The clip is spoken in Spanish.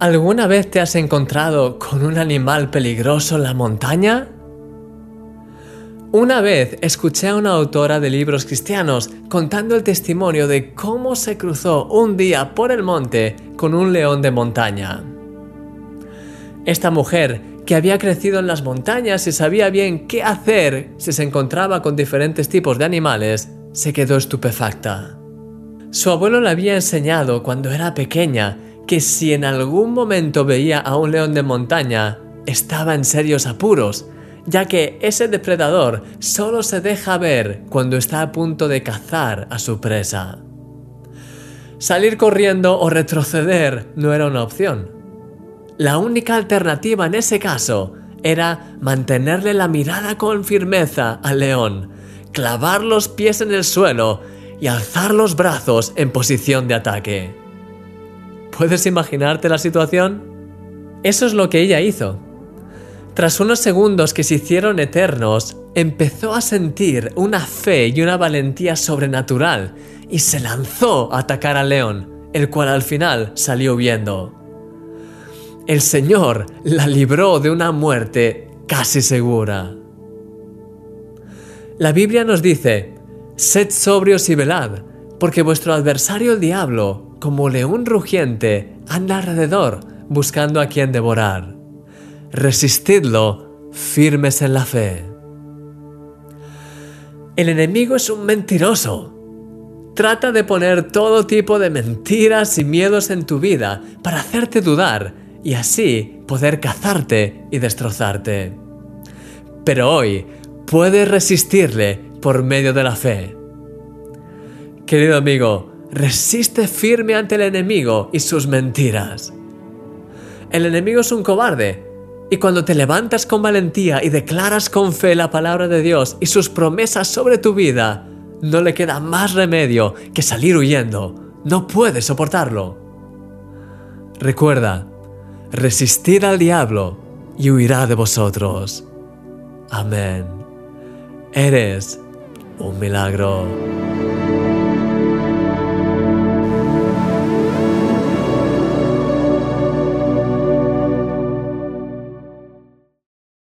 ¿Alguna vez te has encontrado con un animal peligroso en la montaña? Una vez escuché a una autora de libros cristianos contando el testimonio de cómo se cruzó un día por el monte con un león de montaña. Esta mujer, que había crecido en las montañas y sabía bien qué hacer si se encontraba con diferentes tipos de animales, se quedó estupefacta. Su abuelo le había enseñado cuando era pequeña que si en algún momento veía a un león de montaña, estaba en serios apuros, ya que ese depredador solo se deja ver cuando está a punto de cazar a su presa. Salir corriendo o retroceder no era una opción. La única alternativa en ese caso era mantenerle la mirada con firmeza al león, clavar los pies en el suelo y alzar los brazos en posición de ataque. ¿Puedes imaginarte la situación? Eso es lo que ella hizo. Tras unos segundos que se hicieron eternos, empezó a sentir una fe y una valentía sobrenatural y se lanzó a atacar al león, el cual al final salió huyendo. El Señor la libró de una muerte casi segura. La Biblia nos dice, Sed sobrios y velad, porque vuestro adversario el diablo, como león rugiente, anda alrededor buscando a quien devorar. Resistidlo, firmes en la fe. El enemigo es un mentiroso. Trata de poner todo tipo de mentiras y miedos en tu vida para hacerte dudar y así poder cazarte y destrozarte. Pero hoy puedes resistirle por medio de la fe. Querido amigo, resiste firme ante el enemigo y sus mentiras. El enemigo es un cobarde, y cuando te levantas con valentía y declaras con fe la palabra de Dios y sus promesas sobre tu vida, no le queda más remedio que salir huyendo. No puedes soportarlo. Recuerda, resistid al diablo y huirá de vosotros. Amén. Eres un milagro.